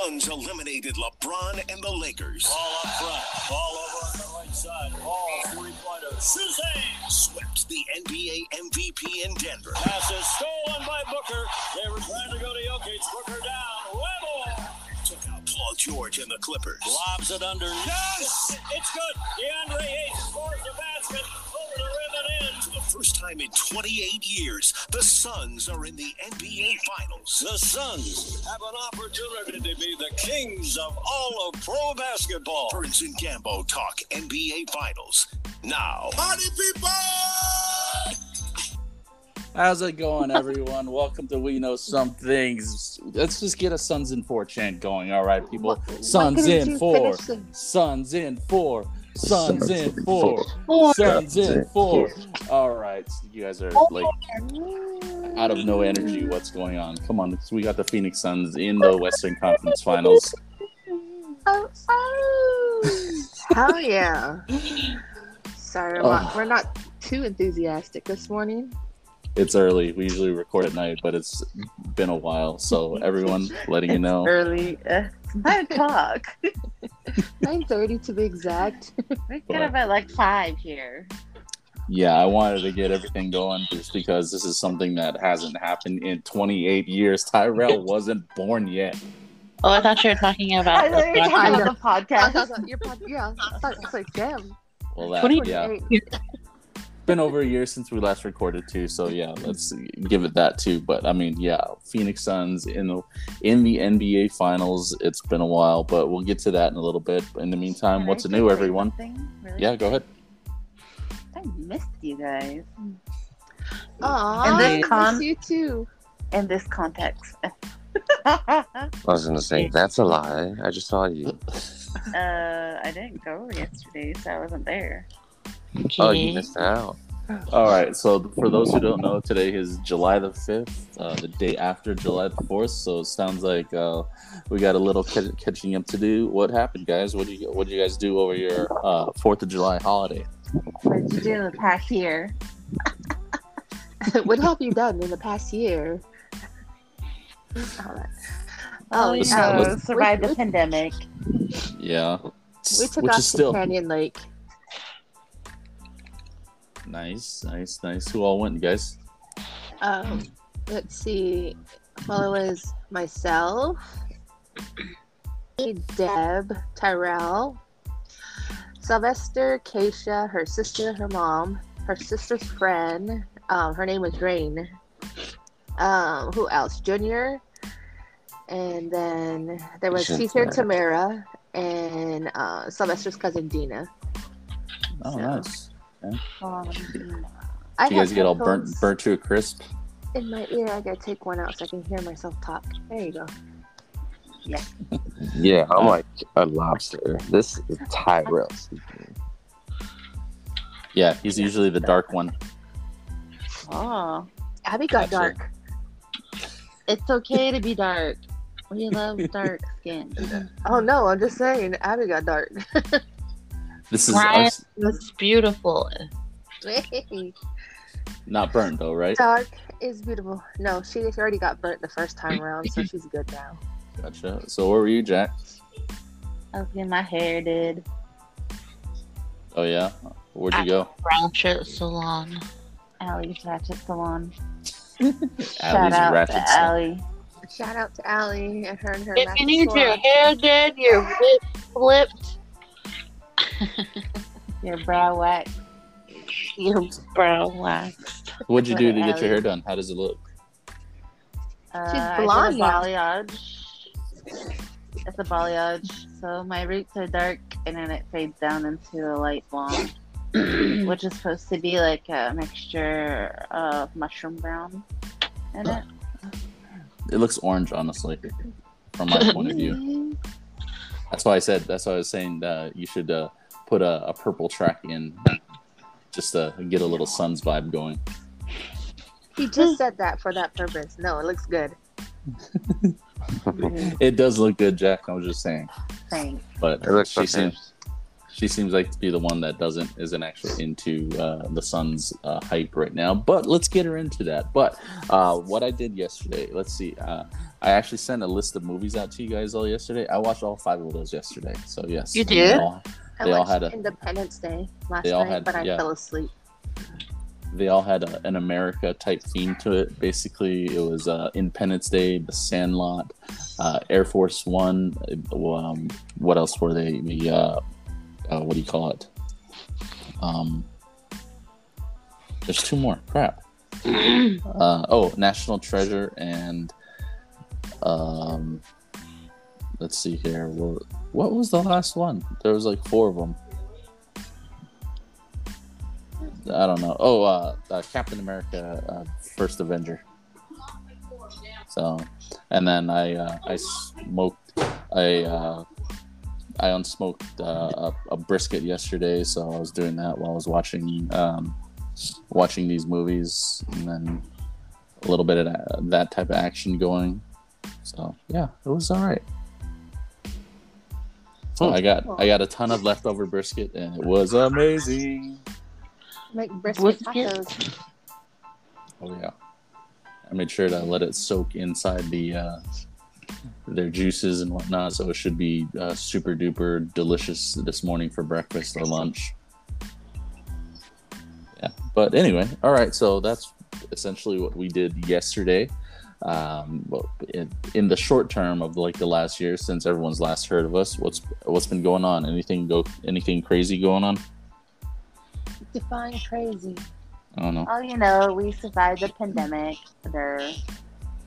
Suns eliminated LeBron and the Lakers. Ball up front. Ball over on the right side. Ball three pointer. Suzanne Swept the NBA MVP in Denver. Pass is stolen by Booker. They were trying to go to Jokic. Booker down. Webble Took out Paul George and the Clippers. lobs it under. Yes, it's good. DeAndre Ayton scores the basket first time in 28 years, the Suns are in the NBA Finals. The Suns have an opportunity to be the kings of all of pro basketball. Burns and Gambo talk NBA Finals. Now, Party people! How's it going, everyone? Welcome to We Know Some Things. Let's just get a Suns in four chant going. All right, people. Suns couldn't in four. finish Suns in four. Suns Suns in in four. Four. Suns in in four. All right, you guys are oh, like out of no energy. What's going on? Come on, we got the Phoenix Suns in the Western Conference Finals. Oh, oh. Hell yeah. Sorry, Oh. we're not too enthusiastic this morning. It's early. We usually record at night, but it's been a while. So everyone, letting you know. early. Uh, it's nine o'clock. 9.30 to be exact. We get up at like five here. Yeah, I wanted to get everything going just because this is something that hasn't happened in 28 years. Tyrell wasn't born yet. Oh, I thought you were talking about I the thought you were podcast. talking I about the I thought, your pod, yeah, I thought it's like, damn. Well, that, Twenty- yeah, 28. Been over a year since we last recorded too. So yeah, let's give it that too. But I mean, yeah, Phoenix Suns in the in the NBA Finals. It's been a while, but we'll get to that in a little bit. In the meantime, Can what's I new, everyone? really Yeah, go ahead. I missed you guys Aw, And I this miss con- you too. in this context. I was gonna say that's a lie. I just saw you. Uh, I didn't go yesterday, so I wasn't there. Oh, you missed out. All right. So for those who don't know, today is July the fifth, uh, the day after July the fourth. So it sounds like uh, we got a little ca- catching up to do. What happened, guys? What do you What did you guys do over your uh, Fourth of July holiday? What did you do in the past year? what have you done in the past year? Oh, Let's- yeah, survived the pandemic. Yeah, We took which off is still to Canyon Lake. Nice, nice, nice. Who all went, guys? Um, let's see. Well, it was myself, Deb, Tyrell, Sylvester, Keisha, her sister, her mom, her sister's friend. Um, her name was Rain. Um, who else? Junior. And then there was Shouldn't Caesar. Tamara and uh, Sylvester's cousin Dina. Oh, So- nice. Um, I Did you guys get all burnt burnt to a crisp? in my ear. I gotta take one out so I can hear myself talk. There you go. Yeah, yeah, I'm like a lobster. This is Tyrell speaking. Yeah, he's usually the dark one. oh, Abby got Actually. dark. it's okay to be dark. We love dark skin. Oh no, I'm just saying, Abby got dark. This is our, Ryan was beautiful. not burnt though, right? dark is beautiful. No, she already got burnt the first time around, so she's good now. Gotcha. So where were you, Jack? I was getting my hair did. Oh yeah, where'd you go? Brown shirt salon. Allie's Ratchet Salon. Allie's Shout out Ratchet to Salon. Allie. Shout out to Allie and her and her. If you need Salon. your hair did, your lip flipped, Your brow wax. your brow waxed. What'd you do to get your hair done? How does it look? Uh, She's I did blonde a balayage. It's a balayage. So my roots are dark and then it fades down into a light blonde, which is supposed to be like a mixture of mushroom brown in it. It looks orange, honestly, from my point of view. That's why I said. That's why I was saying uh, you should uh, put a, a purple track in, just to get a little Suns vibe going. He just said that for that purpose. No, it looks good. It does look good, Jack. I was just saying, Thanks. but It looks she okay. seems she seems like to be the one that doesn't isn't actually into uh, the Suns uh, hype right now. But let's get her into that. But uh, what I did yesterday, let's see. Uh, I actually sent a list of movies out to you guys all yesterday. I watched all five of those yesterday. So yes, You they did? all- I They all had a- Independence Day last night, had- but I yeah. fell asleep. they all had a, an America type theme to it. Basically, it was uh, Independence Day, The Sandlot, uh, Air Force One. Um, what else were they? The uh, uh, what do you call it? Um, there's two more. Crap. uh, oh, National Treasure and um, let's see here. What, what was the last one? There was like four of them. I don't know. Oh, uh, uh Captain America, uh, First Avenger. So, and then I uh, I smoked I uh, I unsmoked uh, a, a brisket yesterday, so I was doing that while I was watching um, watching these movies, and then a little bit of that, that type of action going. So yeah, it was all right. So I got I got a ton of leftover brisket, and it was amazing. Make brisket Brisket? tacos. Oh yeah. I made sure to let it soak inside the uh, their juices and whatnot, so it should be uh, super duper delicious this morning for breakfast or lunch. Yeah, but anyway, all right. So that's essentially what we did yesterday. Um, in, in the short term of like the last year, since everyone's last heard of us, what's what's been going on? Anything go? Anything crazy going on? Define crazy. I don't know. Oh, you know, we survived the pandemic. There.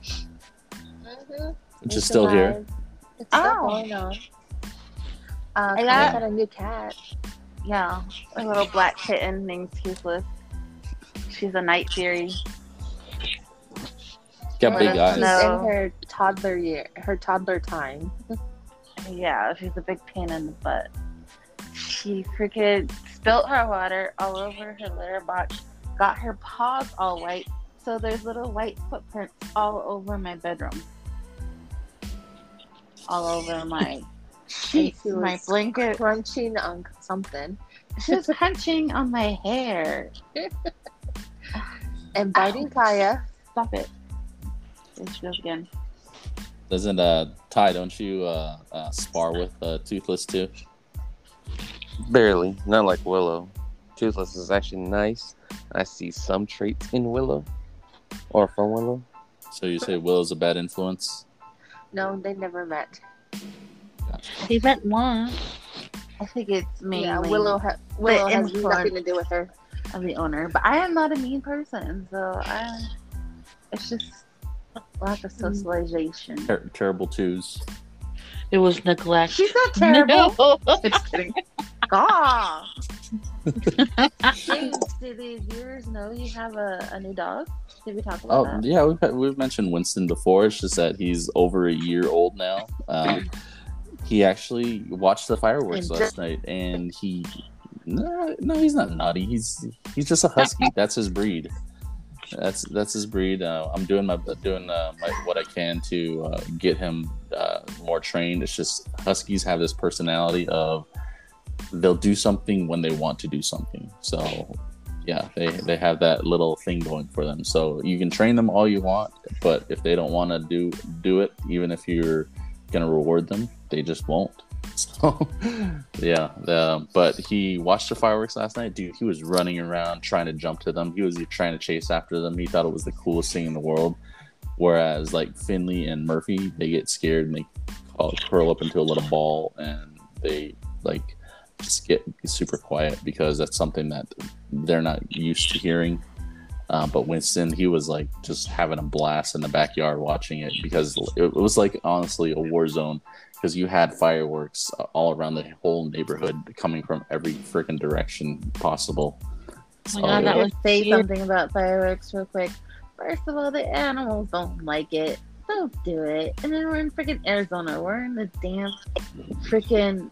Mm-hmm. It's just still here. It's still Oh. going on. Uh, I I got- got a new cat. Yeah, a little black kitten named Toothless. She's a night fury. Got big She's. No. in her toddler year, her toddler time. Yeah, she's a big pain in the butt. She freaking spilt her water all over her litter box, got her paws all white, so there's little white footprints all over my bedroom. All over my sheets, my blanket. Crunching on something She was punching on my hair. and biting Kaya. Stop it. There she goes again. Doesn't uh Ty? Don't you uh, uh spar with uh, Toothless too? Barely. Not like Willow. Toothless is actually nice. I see some traits in Willow. Or from Willow. So you say Willow's a bad influence? No, they never met. They met once. I think it's mainly yeah, Willow, ha- Willow has influence. nothing to do with her. of the owner, but I am not a mean person, so I. It's just lack of socialization. Ter- terrible twos. It was neglect. She's not terrible. No. Just kidding. God. James, did the viewers know you have a, a new dog? Did we talk about that? Oh that? yeah, we've we've mentioned Winston before. It's just that he's over a year old now. Um, he actually watched the fireworks And last night, and he no, no, he's not naughty. He's he's just a husky. That's his breed. That's that's his breed. Uh, I'm doing my doing uh, my, what I can to uh, get him uh, more trained. It's just huskies have this personality of they'll do something when they want to do something. So yeah, they they have that little thing going for them. So you can train them all you want, but if they don't want to do do it, even if you're gonna reward them, they just won't. So yeah, but he watched the fireworks last night, dude. He was running around trying to jump to them. He was trying to chase after them. He thought it was the coolest thing in the world. Whereas like Finley and Murphy, they get scared and they curl up into a little ball and they like just get super quiet because that's something that they're not used to hearing. Uh, but Winston, he was like just having a blast in the backyard watching it because it was like honestly a war zone because you had fireworks uh, all around the whole neighborhood coming from every freaking direction possible. Oh my So, God, that I'll was say cute. something about fireworks real quick. First of all, the animals don't like it. Don't do it. And then we're in freaking Arizona. We're in the damn freaking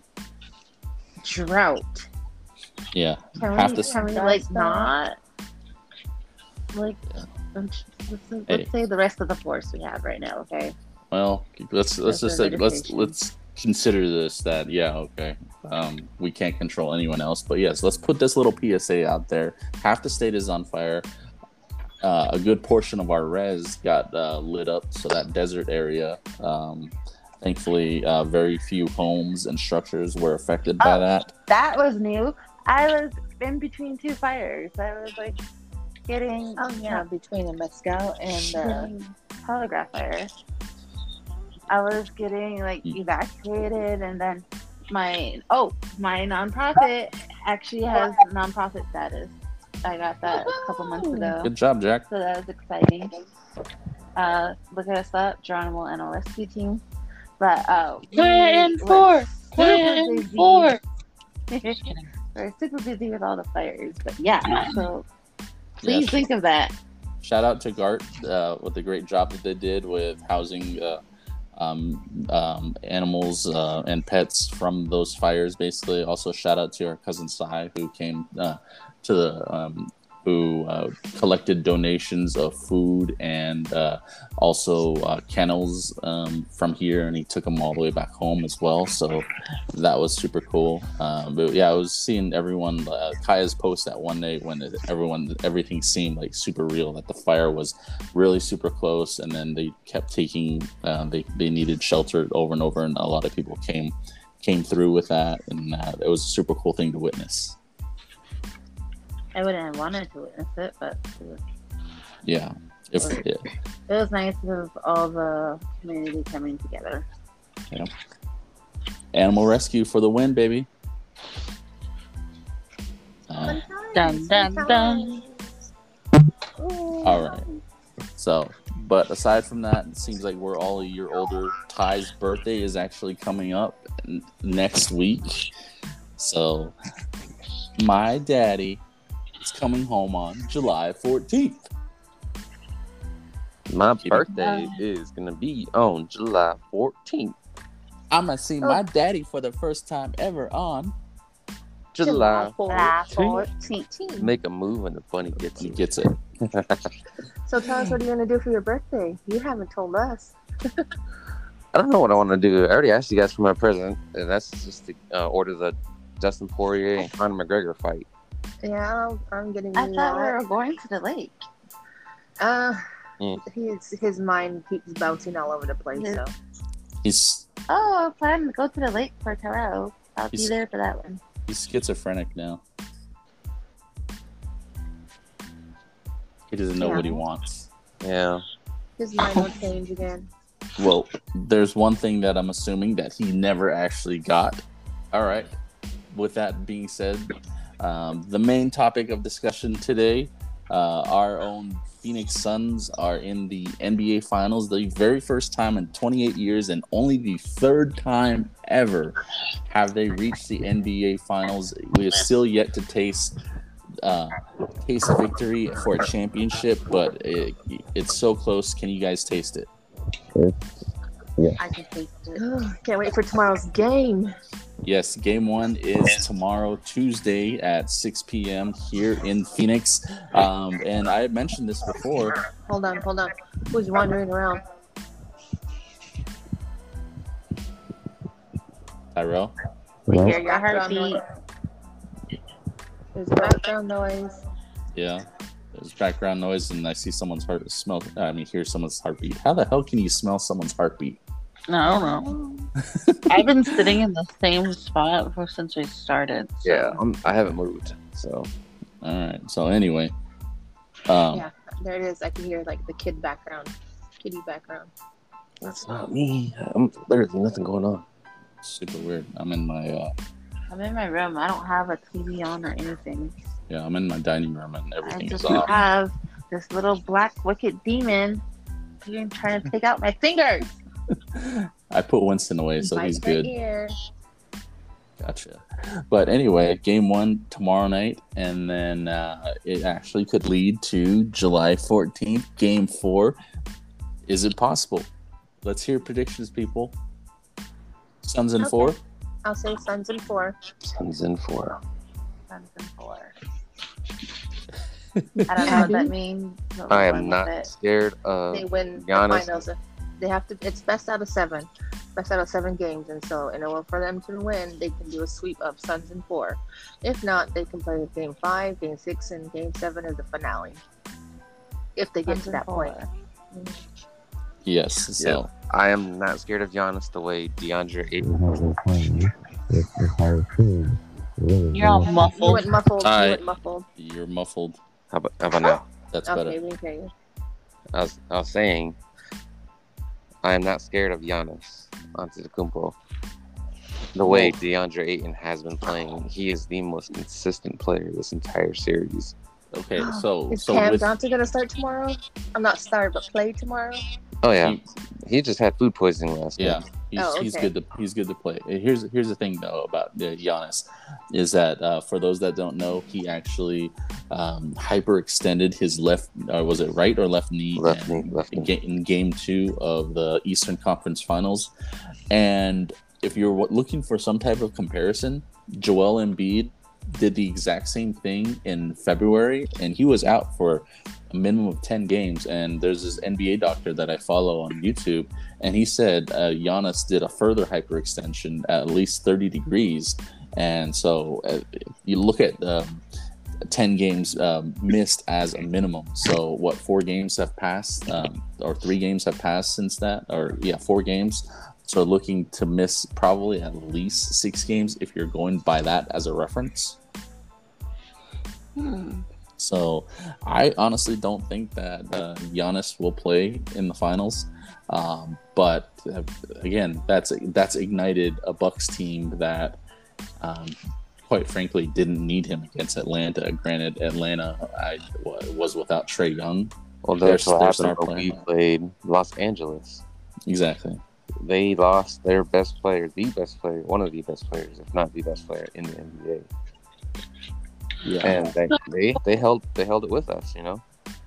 drought. yeah, Can Half we, the- can we like that- not? Like, Yeah. let's, let's, let's say the rest of the force we have right now, okay? Well, let's let's That's just a say let's let's consider this that yeah okay um, we can't control anyone else but yes let's put this little psa out there half the state is on fire uh, a good portion of our res got uh, lit up so that desert area um, thankfully uh, very few homes and structures were affected by Oh. that That was new. I was in between two fires. I was like getting Oh yeah, between the Mescal and the getting telegraph fire. I was getting like Mm. evacuated, and then my oh my nonprofit actually has nonprofit status. I got that a couple months ago, good job jack so that was exciting. Uh, look at us up, Geronimo and Animal Rescue Team. But uh, we Quiet and four. super Quiet and busy. four. We're super busy with all the fires, but yeah. So please Yes. think of that. shout out to Gart uh, with the great job that they did with housing uh, um, um, animals uh, and pets from those fires. Basically, also shout out to our cousin Sai who came uh, to the um, who uh, collected donations of food and uh, also uh, kennels um, from here, and he took them all the way back home as well. So that was super cool. Um, but yeah, I was seeing everyone uh, Kaya's post that one day when everyone everything seemed like super real that the fire was really super close, and then they kept taking uh, they they needed shelter over and over, and a lot of people came came through with that, and uh, it was a super cool thing to witness. I wouldn't have wanted to witness it, but it was, Yeah, if yeah, it was nice of all the community coming together. Yeah. animal rescue for the win, baby. Uh, Dun dun dun. All right. So, but aside from that, it seems like we're all a year older. Ty's birthday is actually coming up n- next week. So, my daddy is coming home on July 14th. My Keep birthday is gonna be on July 14th. I'm going to see my daddy for the first time ever on. July. July 14th. 14th. Make a move when the bunny gets He gets it. So tell us what you're you gonna do for your birthday? You haven't told us. I don't know what I want to do. I already asked you guys for my present, and that's just to uh, order the Dustin Poirier and Conor McGregor fight. Yeah, I'm, I'm getting I thought we were going to the lake. Uh, Mm. his his mind keeps bouncing all over the place. So He's Oh, I plan to go to the lake for tarot. I'll be there for that one. he's schizophrenic now. He doesn't know Yeah. what he wants. Yeah. his mind will change again. Well, there's one thing that I'm assuming that he never actually got. All right. With that being said, um, the main topic of discussion today, uh, our own Phoenix Suns are in the NBA Finals, the very first time in 28 years, and only the third time ever have they reached the NBA Finals. We are still yet to taste uh, taste victory for a championship, but it, it's so close. Can you guys taste it? I can taste it. Can't wait for tomorrow's game. Yes, game one is tomorrow, Tuesday at 6 p.m. here in Phoenix. Um, and I mentioned this before. Hold on, hold on. Who's wandering around? Tyrell, We hear your heartbeat. There's background noise. yeah, there's background noise, and I see someone's heart. Smell. I mean, hear someone's heartbeat. How the hell can you smell someone's heartbeat? No, I don't know. I've been sitting in the same spot for since we started. so- Yeah. I'm, I haven't moved, so All right. So anyway, um, Yeah, there it is. I can hear like the kid background, kitty background. that's not me. I'm literally nothing going on. super weird. I'm in my uh, I'm in my room. I don't have a TV on or anything. Yeah, I'm in my dining room, and I everything is just off. have this little black wicked demon being trying to take out my fingers. I put Winston away, so Bite he's good. ear. Gotcha. But anyway, game one tomorrow night, and then uh, it actually could lead to July 14th, game four. Is it possible? Let's hear predictions, people. Suns in Okay. four. I'll say Suns in four. Suns in four. Suns and four. I don't know what that means. but I am not it. scared of They win Giannis. the finals. They have to. It's best out of seven. best out of seven games, and so in order for them to win, they can do a sweep of Suns in four. If not, they can play game five, game six, and game seven as the finale. If they get Suns to in that point. Yes. So I am not scared of Giannis the way DeAndre Ayton. has been playing. This really. You're all really- You muffled. went muffled. Alright. You went muffled. you're muffled. How about, how about now? That's Okay, better. we can you. I was, I was saying, I am not scared of Giannis Antetokounmpo. The way DeAndre Ayton has been playing, he is the most consistent player this entire series. Okay. So Is so Cam with Johnson gonna start tomorrow? I'm not start, but play tomorrow. Oh yeah, he- he just had food poisoning last yeah. night. He's, Oh, he's good to he's good to play. Here's here's the thing though about uh, Giannis is that uh, for those that don't know, he actually um, hyperextended his left uh, was it right or left knee, Left in- knee, left knee. in game two of the Eastern Conference Finals. And if you're looking for some type of comparison, Joel Embiid did the exact same thing in February, and he was out for a minimum of 10 games. And there's this NBA doctor that I follow on YouTube, and he said uh, Giannis did a further hyperextension at least 30 degrees. And so uh, you look at um, 10 games um, missed as a minimum. So, what, four games have passed, um, or three games have passed since that? Or, yeah, four games. So, looking to miss probably at least six games if you're going by that as a reference. Hmm. So I honestly don't think that uh, Giannis will play in the finals. Um, but uh, again, that's that's ignited a Bucks team that, um, quite frankly, didn't need him against Atlanta. Granted, Atlanta I, was without Trae Young. Well, that's Their- what happened when we played Los Angeles. Exactly. They lost their best player, the best player, one of the best players, if not the best player in the NBA. Yeah. and they, they they held they held it with us. You know,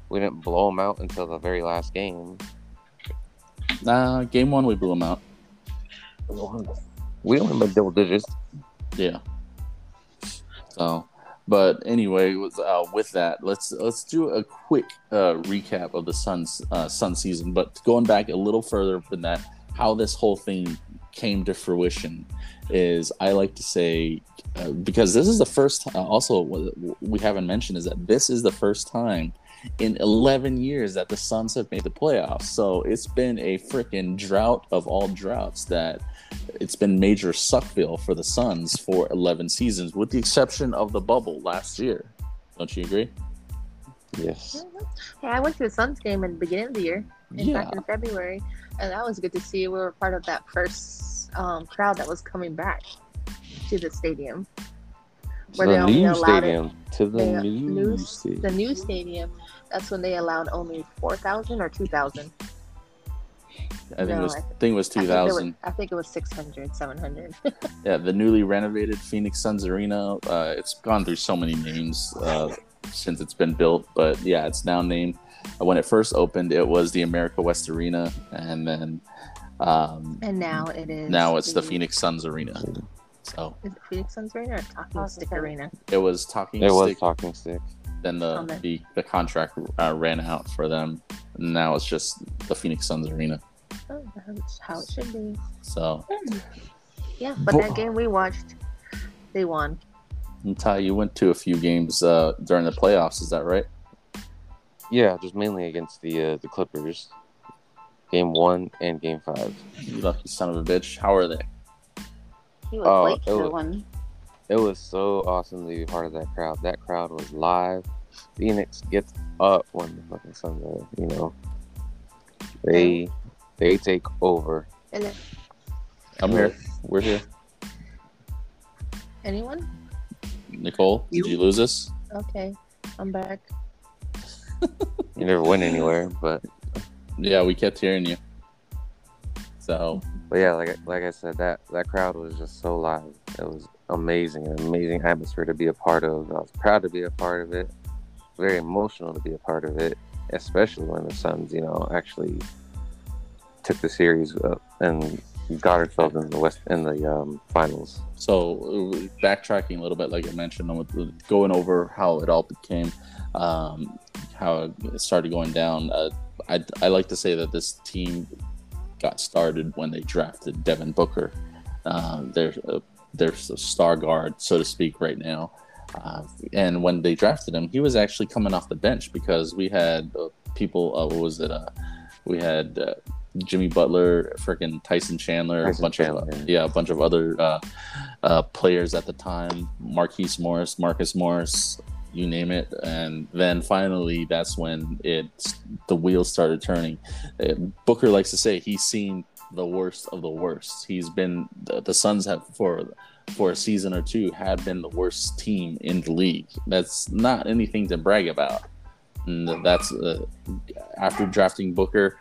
we didn't blow them out until the very last game. Uh, game one, we blew them out. We only went double digits. Yeah. So, but anyway, with, uh, with that, let's let's do a quick uh, recap of the Suns uh, Sun season. But going back a little further than that, how this whole thing came to fruition is I like to say uh, because this is the first. Uh, also, what we haven't mentioned is that this is the first time in 11 years that the Suns have made the playoffs. So it's been a freaking drought of all droughts that it's been major suckville for the Suns for 11 seasons, with the exception of the bubble last year. Don't you agree? Yes. Yeah, I went to the Suns game in the beginning of the year, in Yeah. back in February, and that was good to see. We were part of that first um, crowd that was coming back to the stadium. Where they the only new allowed it- stadium to the they- new, new- stadium. The new stadium, that's when they allowed only four thousand or two thousand. I think it No, was I- I think it was I think, it was- 2000. I think it was 600, 700. Yeah, the newly renovated Phoenix Suns Arena. Uh, it's gone through so many names uh, since it's been built, but yeah, it's now named. When it first opened, it was the America West Arena, and then um, and now it is. now it's the Phoenix Suns Arena. So Is it Phoenix Suns Arena or Talking Oh, Stick. Arena? it was talking. It was Stick, talking stick. then the, Okay. the the contract uh, ran out for them. Now it's just the Phoenix Suns Arena. Oh, that's how it should be. So, Yeah, but that game we watched, they won. and Ty, you went to a few games uh, during the playoffs. Is that right? Yeah, just mainly against the uh, the Clippers. Game one and game five. You lucky son of a bitch. How are they? He was Oh, late it for was- one. It was so awesome to be part of that crowd. That crowd was live. Phoenix gets up when the fucking sun are, you know. They they take over. And then I'm here. We're here. anyone? Nicole, did you lose us? Okay, I'm back. You never went anywhere, but Yeah, we kept hearing you. So, but yeah, like like I said, that that crowd was just so live. It was amazing, an amazing atmosphere to be a part of. I was proud to be a part of it. Very emotional to be a part of it, especially when the Suns, you know, actually took the series up and got ourselves in the West in the um, finals. so backtracking a little bit, like I mentioned, going over how it all became, um, how it started going down. Uh, I I like to say that this team got started when they drafted Devin Booker. Uh, there's a, there's a star guard, so to speak, right now. Uh, and when they drafted him, he was actually coming off the bench because we had uh, people. Uh, what was it? Uh, we had uh, Jimmy Butler, freaking Tyson Chandler, Tyson a bunch Chandler, of yeah. yeah, a bunch of other uh, uh, players at the time. Markieff Morris, Marcus Morris, you name it. And then finally, that's when it the wheels started turning. Uh, Booker likes to say he's seen the worst of the worst. He's been the, the Suns have for for a season or two had been the worst team in the league. That's not anything to brag about. And that's uh, after drafting Booker.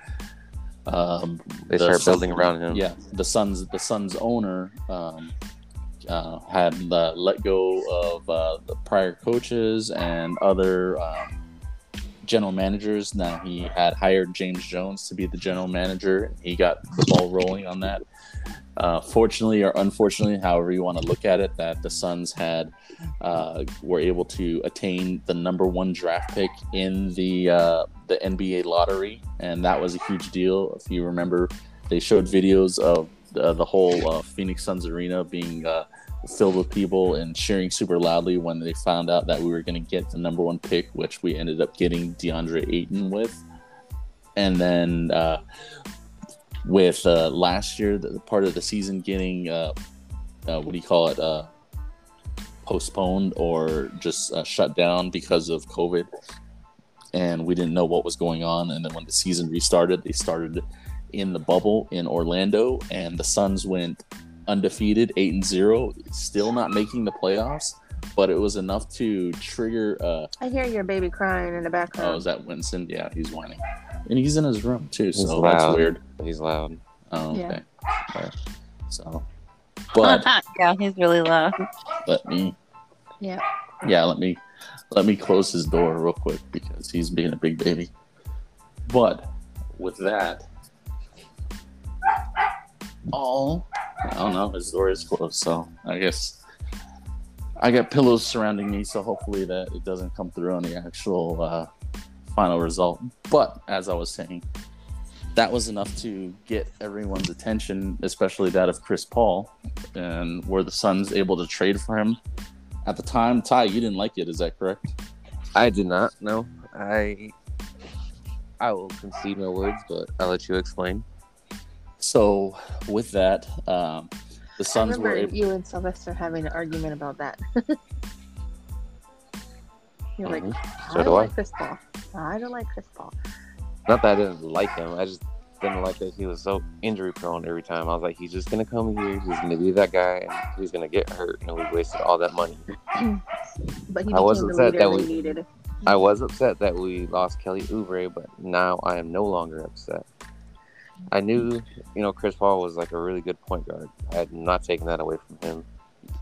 Um, They the start Sun- building around him. Yeah, the Suns, the Suns owner um, uh, had uh, let go of uh, the prior coaches and other um, general managers. Now he had hired James Jones to be the general manager. He got the ball rolling on that. Uh, fortunately or unfortunately, however you want to look at it, that the Suns had uh, were able to attain the number one draft pick in the uh, the NBA lottery, and that was a huge deal. If you remember, they showed videos of uh, the whole uh, Phoenix Suns arena being uh, filled with people and cheering super loudly when they found out that we were going to get the number one pick, which we ended up getting DeAndre Ayton with. And then uh, with uh, last year, the the part of the season getting uh, uh, what do you call it? Uh, postponed or just uh, shut down because of COVID. And we didn't know what was going on. And then when the season restarted, they started in the bubble in Orlando, and the Suns went undefeated, eight and zero, still not making the playoffs. But it was enough to trigger. Uh, I hear your baby crying in the background. oh, is that Winston? Yeah, he's whining, and he's in his room too. He's So that's loud. weird. He's loud. Oh, Yeah. okay. Alright. So, but yeah, he's really loud. let me yeah. yeah let me let me close his door real quick because he's being a big baby but with that oh i don't know his door is closed so i guess i got pillows surrounding me so hopefully that it doesn't come through on the actual uh, final result but as i was saying that was enough to get everyone's attention especially that of chris paul and were the suns able to trade for him at the time, Ty, you didn't like it. Is that correct? I did not No, I I will concede my words, but I'll let you explain. So, with that, um, the I Suns were remember able. you and Sylvester having an argument about that. You're like, Mhm. I So don't I. like Chris Paul. I don't like Chris Paul. Not that I didn't like him. I just didn't like that he was so injury prone every time. I was like, he's just gonna come here. He's gonna be that guy, and he's gonna get hurt, and we wasted all that money. But he I was upset that we we- needed. I was upset that we lost Kelly Oubre, but now I am no longer upset. I knew, you know, Chris Paul was like a really good point guard. I had not taken that away from him.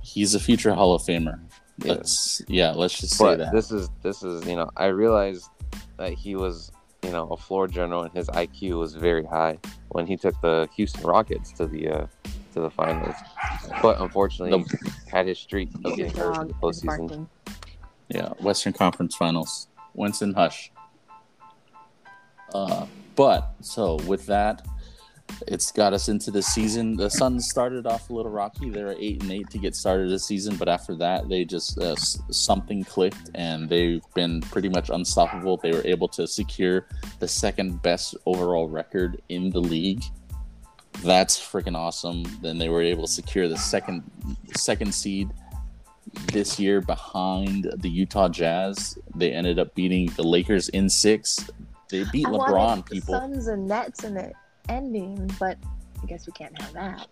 He's a future Hall of Famer. Yeah. Let's yeah, let's just say that. this is this is you know I realized that he was you know a floor general and his IQ was very high when he took the Houston Rockets to the uh, to the finals. But unfortunately, he had his streak of getting hurt in the postseason. yeah, Western Conference Finals. Winston Hush. Uh, but so with that, it's got us into the season. The Suns started off a little rocky. They were eight and eight to get started this season, but after that, they just uh, something clicked, and they've been pretty much unstoppable. They were able to secure the second best overall record in the league. That's freaking awesome. Then they were able to secure the second second seed this year behind the Utah Jazz. They ended up beating the Lakers in six. They beat I LeBron, wanted people. Suns and Nets in the ending, but I guess we can't have that.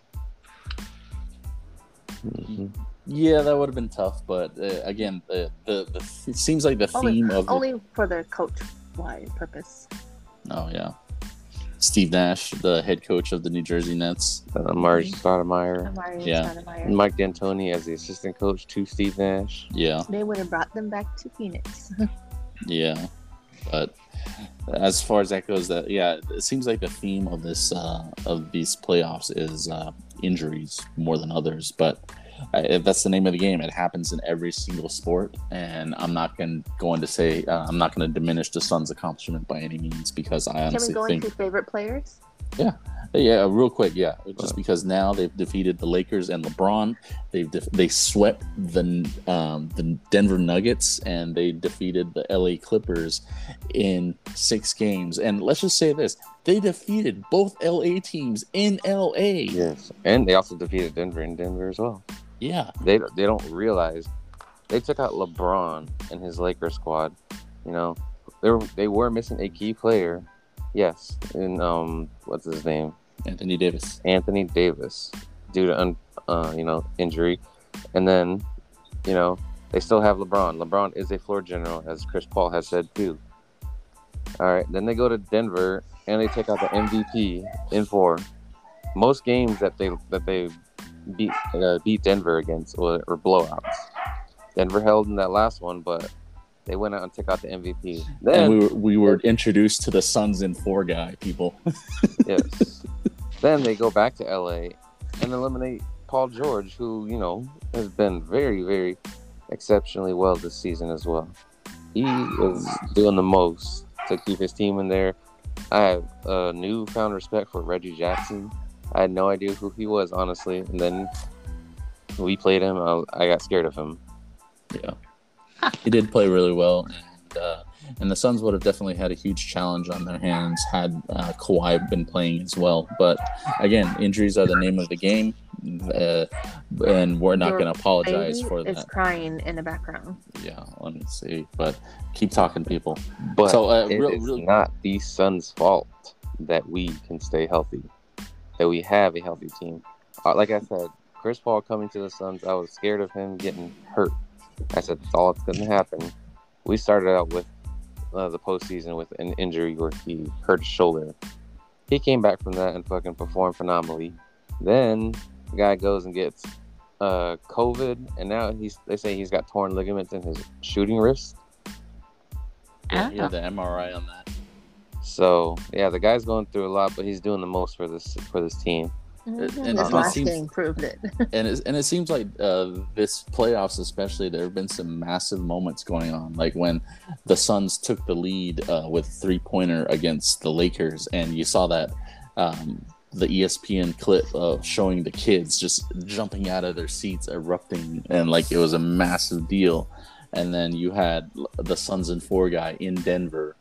Mhm. Yeah, that would have been tough, but uh, again, the, the the it seems like the Only- theme of the, Only for the coach wide purpose. oh yeah, Steve Nash, the head coach of the New Jersey Nets. Uh, Marge Stoudemire, Amar'e Yeah. Stoudemire. Mike D'Antoni as the assistant coach to Steve Nash. Yeah, They would have brought them back to Phoenix. yeah, but as far as that goes, that yeah, it seems like the theme of this uh, of these playoffs is uh, injuries more than others, but. If that's the name of the game, it happens in every single sport, and I'm not going going to say uh, I'm not going to diminish the Suns' accomplishment by any means because I honestly Can we go think into favorite players? Yeah, Yeah, real quick, yeah. Just because now they've defeated the Lakers and LeBron, they've def- they swept the um, the Denver Nuggets and they defeated the LA Clippers in six games. And let's just say this: they defeated both LA teams in LA. Yes, and they also defeated Denver in Denver as well. Yeah, They they don't realize they took out LeBron and his Lakers squad. You know, they were they were missing a key player. Yes, and um, what's his name? Anthony Davis. Anthony Davis due to un, uh, you know injury, and then you know they still have LeBron. LeBron is a floor general, as Chris Paul has said too. All right, then they go to Denver and they take out the MVP in four. Most games that they that they beat uh, beat Denver against were, were blowouts. Denver held in that last one, but they went out and took out the MVP. Then and we were, we were introduced to the Suns in four guy people. Yes. then they go back to LA and eliminate Paul George, who, you know, has been very, very exceptionally well this season as well. He is doing the most to keep his team in there. I have a newfound respect for Reggie Jackson. I had no idea who he was, honestly. And then we played him. I, I got scared of him. Yeah, he did play really well, and uh, and the Suns would have definitely had a huge challenge on their hands had uh, Kawhi been playing as well. But again, injuries are the name of the game, uh, and we're not going to apologize for is that. crying in the background. Yeah, let me see. But keep talking, people. But So, uh, it real- is real- not the Suns' fault that we can stay healthy, that we have a healthy team. Uh, like I said, Chris Paul coming to the Suns, I was scared of him getting hurt. I said that's all that's going to happen. We started out with uh, the postseason with an injury where he hurt his shoulder. He came back from that and fucking performed phenomenally. Then the guy goes and gets uh, COVID, and now he's they say he's got torn ligaments in his shooting wrist. Yeah, yeah, the MRI on that. So yeah, the guy's going through a lot, but he's doing the most for this for this team. And this it last seems- game proved it. and it, and it seems like uh, this playoffs especially there have been some massive moments going on. Like when the suns took the lead uh, with three-pointer against the lakers and you saw that um, the espn clip of showing the kids just jumping out of their seats erupting and like it was a massive deal. And then you had the suns and four guy in denver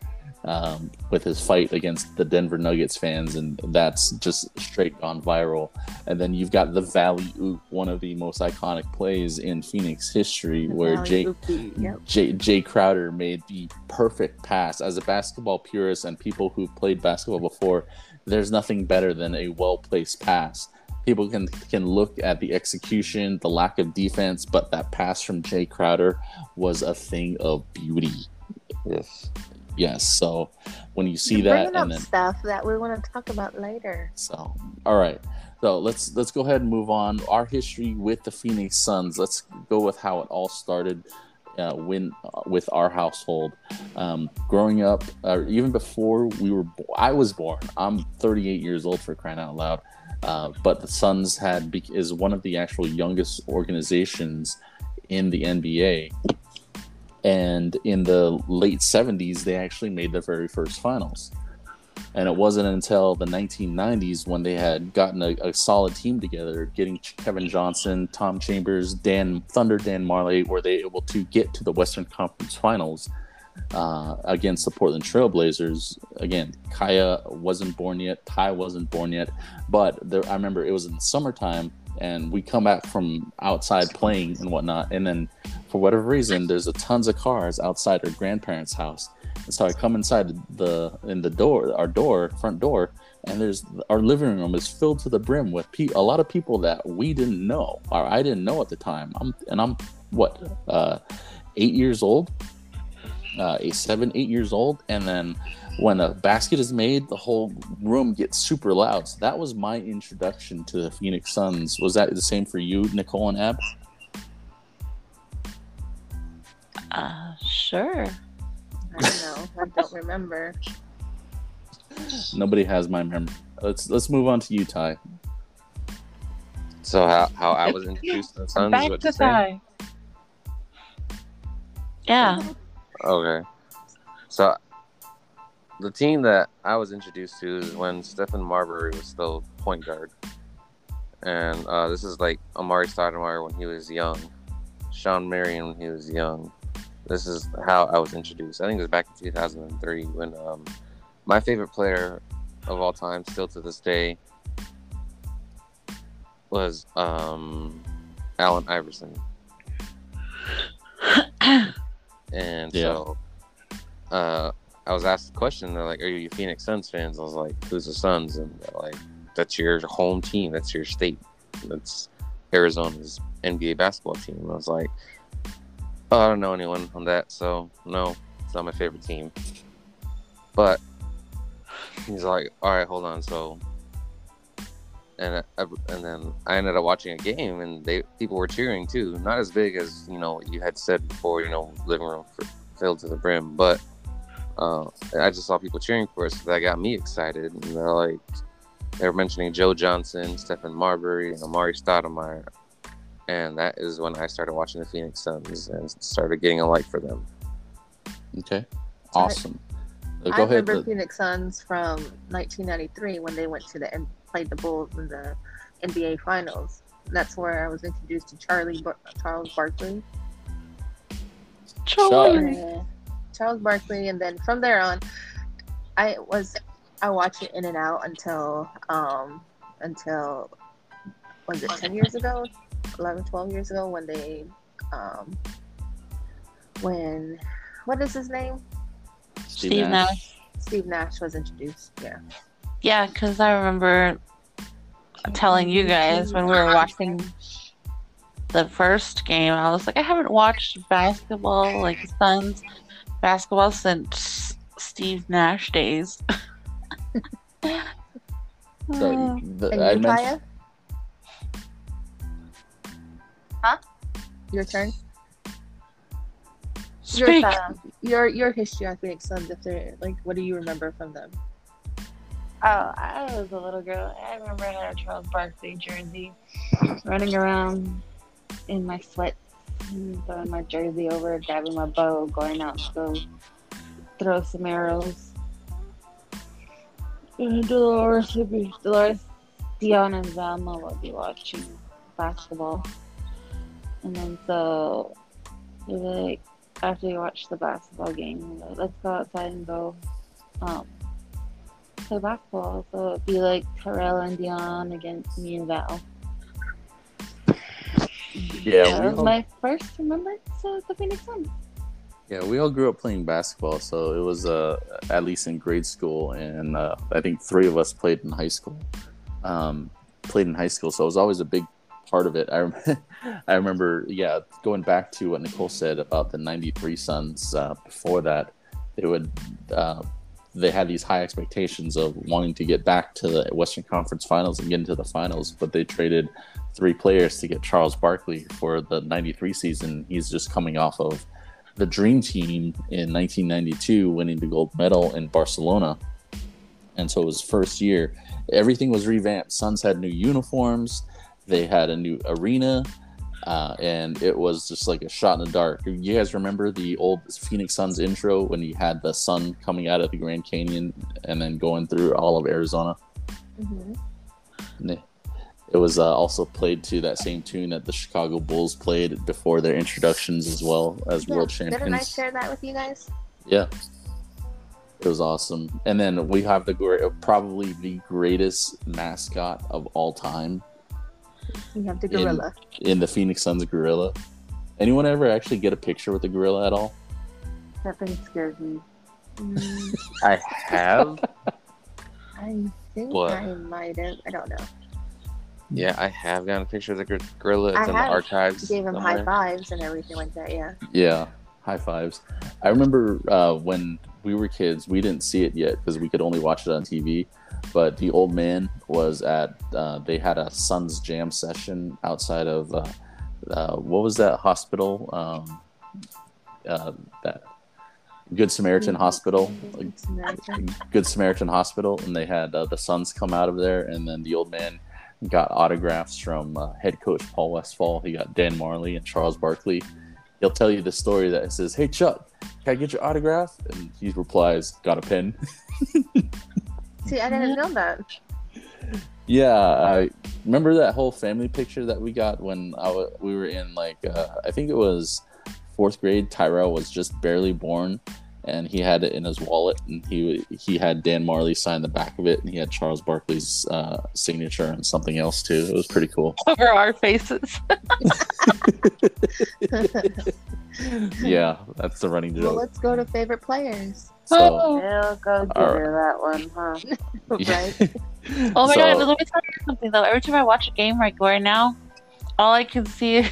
um, with his fight against the Denver Nuggets fans, and that's just straight gone viral. And then you've got the Valley Oop, one of the most iconic plays in Phoenix history, where Jay, Yep. Jay Jay Crowder made the perfect pass. As a basketball purist and people who played basketball before, there's nothing better than a well placed pass. People can can look at the execution, the lack of defense, but that pass from Jay Crowder was a thing of beauty. Yes. Yes. So when you see You're that, and then stuff that we want to talk about later. so all right. So let's let's go ahead and move on. Our history with the Phoenix Suns. Let's go with how it all started. Uh, when uh, with our household, um, growing up, uh, even before we were, bo- I was born. I'm 38 years old for crying out loud. Uh, but the Suns had be- is one of the actual youngest organizations in the NBA, and in the late 70s, they actually made their very first finals. And it wasn't until the 1990s when they had gotten a, a solid team together, getting Kevin Johnson, Tom Chambers, Dan Thunder, Dan Majerle, were they able to get to the Western Conference Finals uh, against the Portland Trailblazers. Again, Kaya wasn't born yet, Ty wasn't born yet, but there, I remember it was in the summertime, and we come back from outside playing and whatnot, and then for whatever reason, there's a tons of cars outside our grandparents' house. And so I come inside the in the door, our door, front door, and there's our living room is filled to the brim with pe- a lot of people that we didn't know or I didn't know at the time. I'm and I'm what uh, eight years old, uh, a seven, eight years old, and then when a basket is made, the whole room gets super loud. So that was my introduction to the Phoenix Suns. Was that the same for you, Nicole and Ab? Uh, sure. I don't know. I don't remember. Nobody has my memory. Let's let's move on to you, Ty. So how, how I was introduced to the Suns? Back to you're? Ty. Yeah. Okay. So the team that I was introduced to is when Stephon Marbury was still point guard, and uh, this is like Amar'e Stoudemire when he was young, Shawn Marion when he was young. This is how I was introduced. I think it was back in 2003 when um, my favorite player of all time, still to this day, was um, Allen Iverson. And Yeah. so uh, I was asked the question, they're like, Are you Phoenix Suns fans? I was like, Who's the Suns? And they're like, That's your home team. That's your state. That's Arizona's NBA basketball team. And I was like, Oh, I don't know anyone on that. So, no, it's not my favorite team. But he's like, All right, hold on. So, and I, and then I ended up watching a game, and they people were cheering too. Not as big as you know you had said before. You know, living room f- filled to the brim, but uh, I just saw people cheering for us. So that got me excited. And they're like, they were mentioning Joe Johnson, Stephon Marbury, and Amar'e Stoudemire, and that is when I started watching the Phoenix Suns and started getting a like for them. Okay. Awesome. Uh, I Go ahead. remember Phoenix Suns from 1993 when they went to the and played the Bulls in the NBA Finals. That's where I was introduced to Charlie Bar- Charles Barkley. Charlie. Yeah. Charles Barkley, and then from there on, I was I watched it in and out until um until was it 10 years ago 11 12 years ago when they um when what is his name Steve Steve Nash. Nash. Steve Nash was introduced yeah Yeah, because I remember telling you guys when we were watching the first game, I was like, I haven't watched basketball, like Suns basketball, since Steve Nash days. So the, and I you mentioned, your turn your, Speak. uh, your your history Phoenix Suns if they're like what do you remember from them Oh, I was a little girl. I remember I had a Charles Barkley jersey, running around in my sweats, and throwing my jersey over, grabbing my bow, going out to go throw some arrows. And Dolores Dolores, Dion, and Velma would be watching basketball, and then so like after we watched the basketball game, were like, let's go outside and go. Um, play basketball. So it'd be like Terrell and Dion against me and Val. Yeah, that was all- my first remembrance of the Phoenix Suns. Yeah, we all grew up playing basketball, so it was uh, at least in grade school, and uh, I think three of us played in high school. Um, played in high school, so it was always a big part of it. I rem- I remember, yeah, going back to what Nicole said about the '93 Suns. Uh, before that, they would uh, they had these high expectations of wanting to get back to the Western Conference Finals and get into the finals, but they traded three players to get Charles Barkley for the '93 season. He's just coming off of the Dream Team in 1992, winning the gold medal in Barcelona. And so it was first year. Everything was revamped. Suns had new uniforms. They had a new arena. Uh, and it was just like a shot in the dark. You guys remember the old Phoenix Suns intro when you had the sun coming out of the Grand Canyon and then going through all of Arizona? mm-hmm. It was uh, also played to that same tune that the Chicago Bulls played before their introductions as well as world champions. didn't I share that with you guys Yeah. It was awesome. And then we have the probably the greatest mascot of all time you have the In- gorilla in the Phoenix Suns gorilla. Anyone ever actually get a picture with the gorilla at all? That thing scares me. Mm, I have. I think What? I might have I don't know yeah, I have gotten a picture of the gor- gorilla. It's I in the have. archives. gave him somewhere. high fives and everything like that yeah Yeah, high fives. I remember uh, when we were kids, we didn't see it yet because we could only watch it on TV. But the old man was at, uh, they had a Suns jam session outside of, uh, uh, what was that hospital? Um, uh, that Good Samaritan Hospital. Good Samaritan. Good Samaritan Hospital, and they had uh, the Suns come out of there, and then the old man got autographs from uh, head coach Paul Westphal. He got Dan Majerle and Charles Barkley. He'll tell you the story that says, "Hey Chuck, "Can I get your autograph?" And he replies, "Got a pen." See, I didn't know that. Yeah, I remember that whole family picture that we got when I w- we were in like uh, I think it was fourth grade. Tyrell was just barely born, and he had it in his wallet, and he he had Dan Majerle sign the back of it, and he had Charles Barkley's uh, signature and something else too. It was pretty cool. Over our faces. Yeah, that's the running well, joke. let's go to favorite players. So, oh. They'll go give All uh, her that one, huh? right? Oh my So- god, let me tell you something though. Every time I watch a game like right now, all I can see is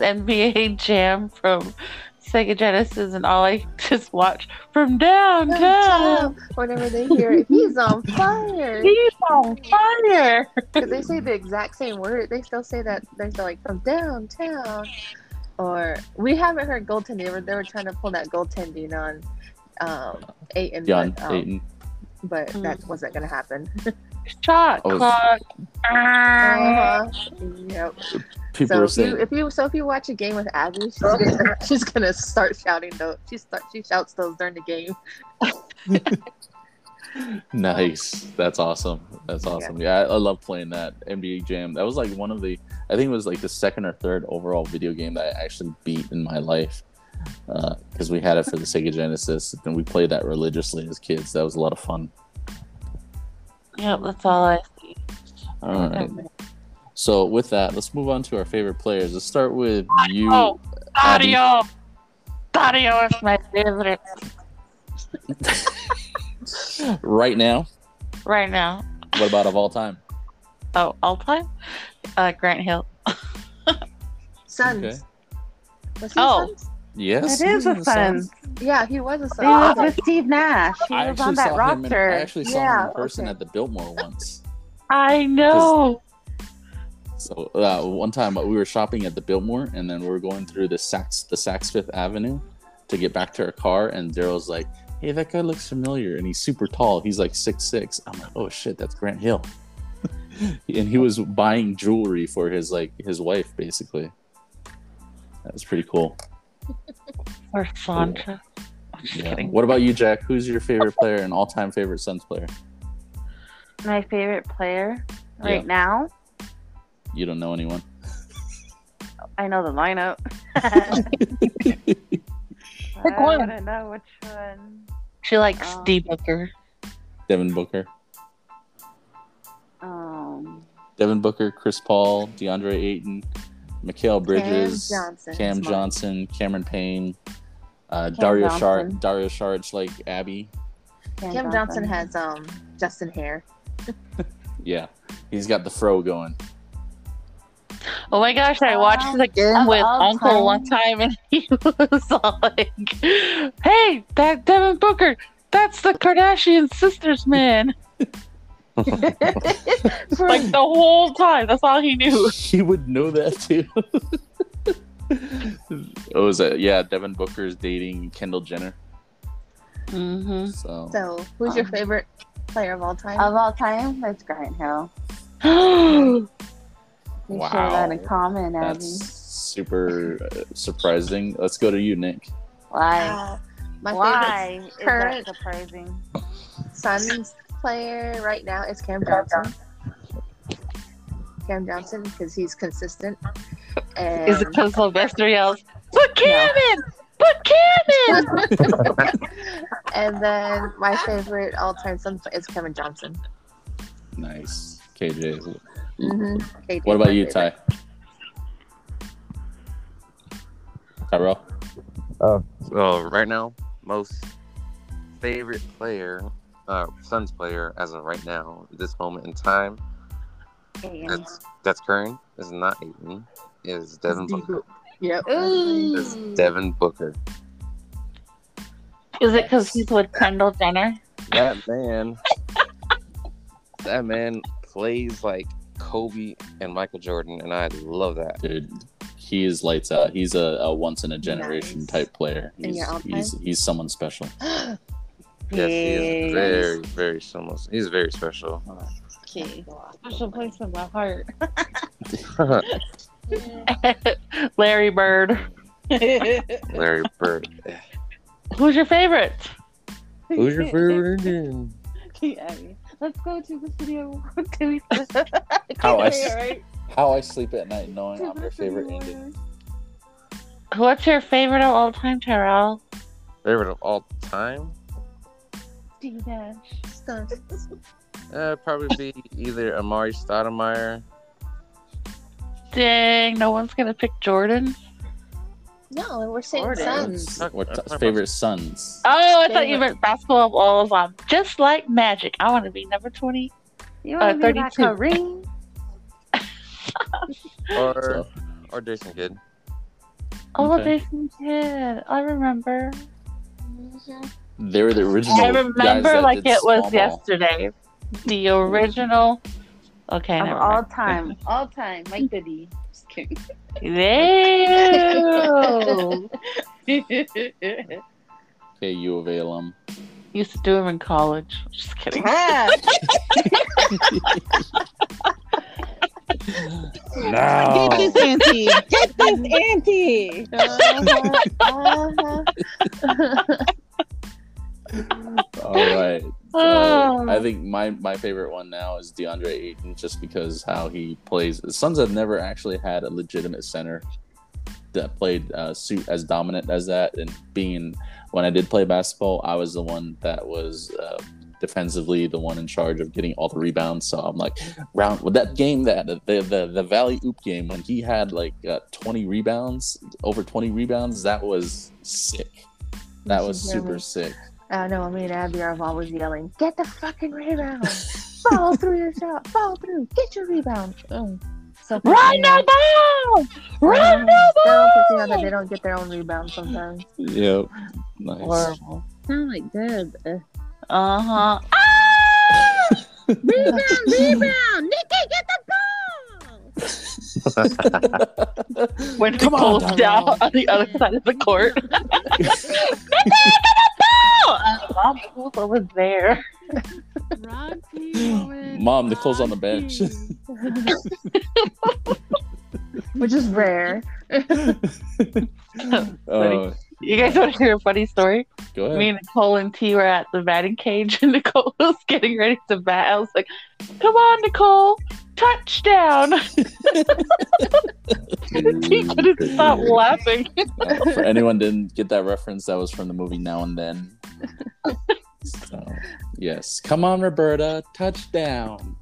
NBA Jam from Sega Genesis, and all I just watch from downtown. Whenever they hear it, he's on fire. He's on fire. Because they say the exact same word. They still say that. They're still like from downtown. Or we haven't heard goaltending. They were, they were trying to pull that goaltending on um, Ayton, John but, um, Payton. but Mm. that wasn't going to happen. Shot Oh, clock. Uh-huh. Yep. People So were if you, if you so if you watch a game with Abby, she's gonna, she's gonna start shouting those. She start she shouts those during the game. Nice. That's awesome. That's awesome. Yeah, I, I love playing that NBA Jam. That was like one of the, I think it was like the second or third overall video game that I actually beat in my life. Uh, because we had it for the Sega Genesis and we played that religiously as kids. That was a lot of fun. Yep, that's all I see. All right. So with that, let's move on to our favorite players. Let's start with you. Oh, Abby. Dario. Dario is my favorite Right now, right now. what about of all time? Oh, all time? Uh, Grant Hill. Suns. Okay. Was he Oh. Suns? Yes. It is a son. Yeah, he was a He son. was with Steve Nash. He I was on that saw him. In. I actually saw him in person okay. at the Biltmore once. I know. So uh, one time we were shopping at the Biltmore, and then we were going through the Saks the Saks Fifth Avenue to get back to our car, and Daryl's like, "Hey, that guy looks familiar," and he's super tall. He's like six six. I'm like, "Oh shit, that's Grant Hill." and he was buying jewelry for his like his wife, basically. That was pretty cool. Or Sancha. I'm Yeah. What about you, Jack? Who's your favorite player and all time favorite Suns player? My favorite player right Yeah. now. You don't know anyone. I know the lineup. Pick one. I don't know which one. She likes Um, Steve Booker. Devin Booker, Um, Devin Booker, Chris Paul, DeAndre Ayton, Mikal Bridges, Johnson. Cam Johnson, Cameron Payne, uh, Cam Dario Sharp, Johnson. Dario Sharp, like Abby. Kim Johnson has um Justin hair. Yeah, he's got the fro going. Oh my gosh, I watched Um, the game with Uncle time- one time and he was all like, Hey, that Devin Booker, that's the Kardashian sisters man. Like the whole time. That's all he knew. He would know that too. oh, is that yeah? Devin Booker's dating Kendall Jenner. Mm-hmm. So, so, who's your Um, favorite player of all time? Of all time, that's Grant Hill. We Wow. share that in common, Abby. that's super uh, surprising. Let's go to you, Nick. Why? Uh, my Why is that surprising? favorite Suns player right now is Cam Johnson. Cam Johnson because he's consistent. And Is it because Sylvester yells, Put Cam in! Put Cam in! and then my favorite all-time Suns player is Kevin Johnson. Nice, KJ. Mm-hmm. What about you, Ty? Tyrell. Well, right now, most favorite player, uh, Suns player as of right now, this moment in time, Ayton. that's that's current is not Ayton, is Devin Booker. Yep. Is Devin Booker. Is it because he's with Kendall Jenner? That man, that man plays like Kobe and Michael Jordan, and I love that. Dude, he is lights out. He's a, a once in a generation Nice. type player. He's, he's he's someone special. Yes, he is very, very similar. He's very special. Okay. Special place in my heart. Larry Bird. Larry Bird. Who's your favorite? Who's your favorite Indian? Abby. Let's go to the studio. to How I say right. How I sleep at night knowing To I'm your favorite Studio Indian. What's your favorite of all time, Tyrell? Favorite of all time? Steve Nash. Uh, probably be either Amar'e Stoudemire. Dang, no one's gonna pick Jordan. No, we're saying Jordan. Suns. Talk- What I'm t- favorite Suns? Oh, I thought you Favorite. meant basketball of all time. Just like Magic, I want to be number twenty. You Uh, want to be like 32. Kareem? Or So, or Jason Kidd. Oh, Okay. Jason Kidd. I remember. they were the original. I guys remember that like did it was ball. yesterday. The original. Okay, Of all time. All time. Mike Goody. Just kidding. Ew. U of A alum. Used to do them in college. Just kidding. Ah, No. Get this auntie. Get this auntie. Uh-huh, uh-huh. All right. Oh. I think my, my favorite one now is DeAndre Ayton, just because how he plays. The Suns have never actually had a legitimate center that played uh, suit as dominant as that. And being when I did play basketball, I was the one that was uh, defensively the one in charge of getting all the rebounds. So I'm like, round with that game that the the, the Valley Oop game when he had like uh, 20 rebounds, over 20 rebounds, that was sick. That was super sick. I know, me and Abby are always yelling, get the fucking rebound. Follow through your shot. Follow through. Get your rebound. Oh. So Run the ball! Run the ball! pissing out that they don't get their own rebound sometimes. Yep. Nice. Horrible. Sound like Deb. Uh, Uh huh. rebound, rebound. Nikki, get the ball. When Come on, down on the other side of the court. Mom Nicola was there. Mom, Nicole's on the bench. Which is rare. Oh, You guys want to hear a funny story? go ahead. Me and Nicole and T were at the batting cage, and Nicole was getting ready to bat. I was like, "Come on, Nicole, touchdown!" T couldn't stop laughing. Uh, for anyone didn't get that reference, that was from the movie Now and Then. So, yes, come on, Roberta, touchdown.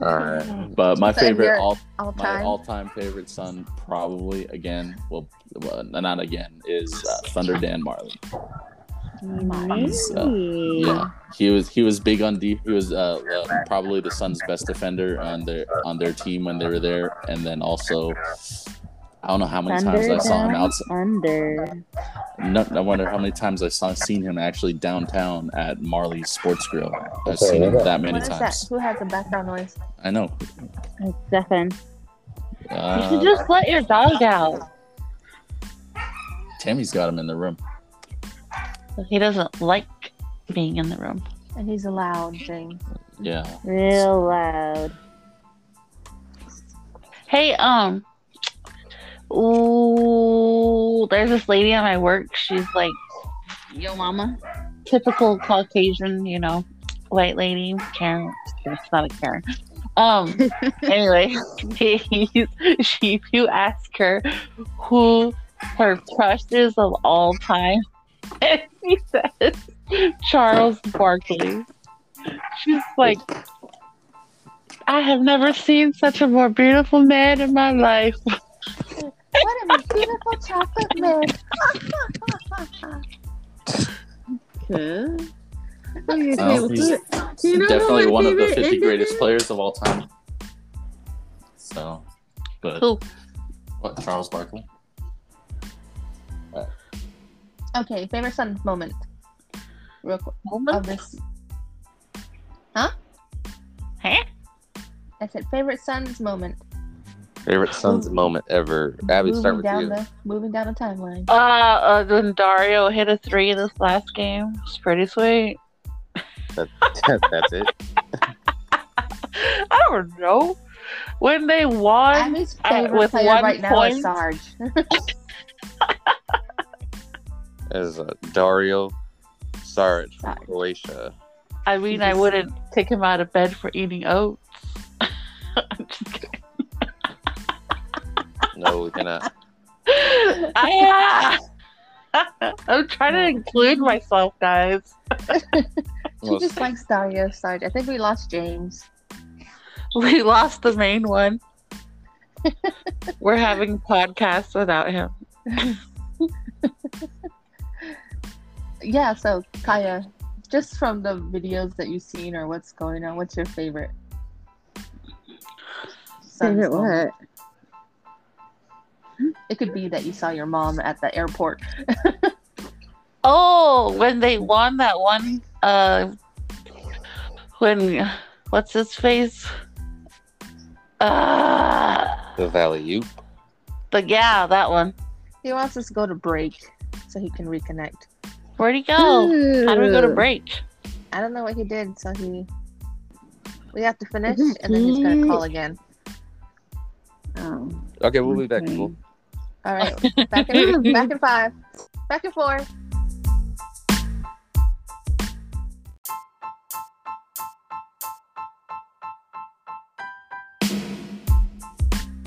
All right. But my So favorite, your all All my time. all-time favorite son, probably again, well, well not again, is uh, Thunder Dan Majerle. He's, uh, yeah, he was he was big on D. He was uh, uh, probably the Suns' best defender on their on their team when they were there, and then also. I don't know how many times I saw him outside. Under. No, I wonder how many times I saw seen him actually downtown at Majerle's Sports Grill. I've Okay, seen him what that many What is that? times. Who has the background noise? I know. It's Stefan. you should Uh, just let your dog out. Tammy's got him in the room. He doesn't like being in the room. And he's a loud thing. Yeah. Real loud. Hey, um, ooh, there's this lady at my work. She's like Yo, mama. typical Caucasian, you know, white lady, Karen. It's not a Karen. Um. anyway, she if you ask her who her crush is of all time, and she says Charles Barkley. She's like, I have never seen such a more beautiful man in my life. What a beautiful chocolate man. Okay. Oh, he's You know definitely one of the 50 is? greatest players of all time. So, but Who? what? Charles Barkley. Okay, favorite son moment. Real quick. Moment? Of this. Huh? Huh? I said favorite son's moment. Favorite Suns moment ever. Abby, moving start with down you. the moving down the timeline. Uh, uh, when Dario hit a three in this last game, it's pretty sweet. That, that's it. I don't know. when they won Abby's uh, favorite with player one right now point. is Sarge. As uh, Dario Saric from Saric. Croatia. I mean, I wouldn't take him out of bed for eating oats. I'm just kidding. No, we cannot. Ah, I, I'm trying to include myself, guys. She just likes Dario Sarge. I think we lost James. We lost the main one. We're having podcasts without him. Yeah, so Kaya, just from the videos that you've seen or what's going on, what's your favorite? Favorite what? It could be that you saw your mom at the airport. Oh, when they won that one, uh, when what's his face? Uh, The Valley Oop. the yeah, that one. He wants us to go to break so he can reconnect. Where'd he go? How do we go to break? I don't know what he did, so he. We have to finish, and then he's gonna call again. Oh. Okay, we'll be back. Okay. We'll- All right, back in back in five, back in four.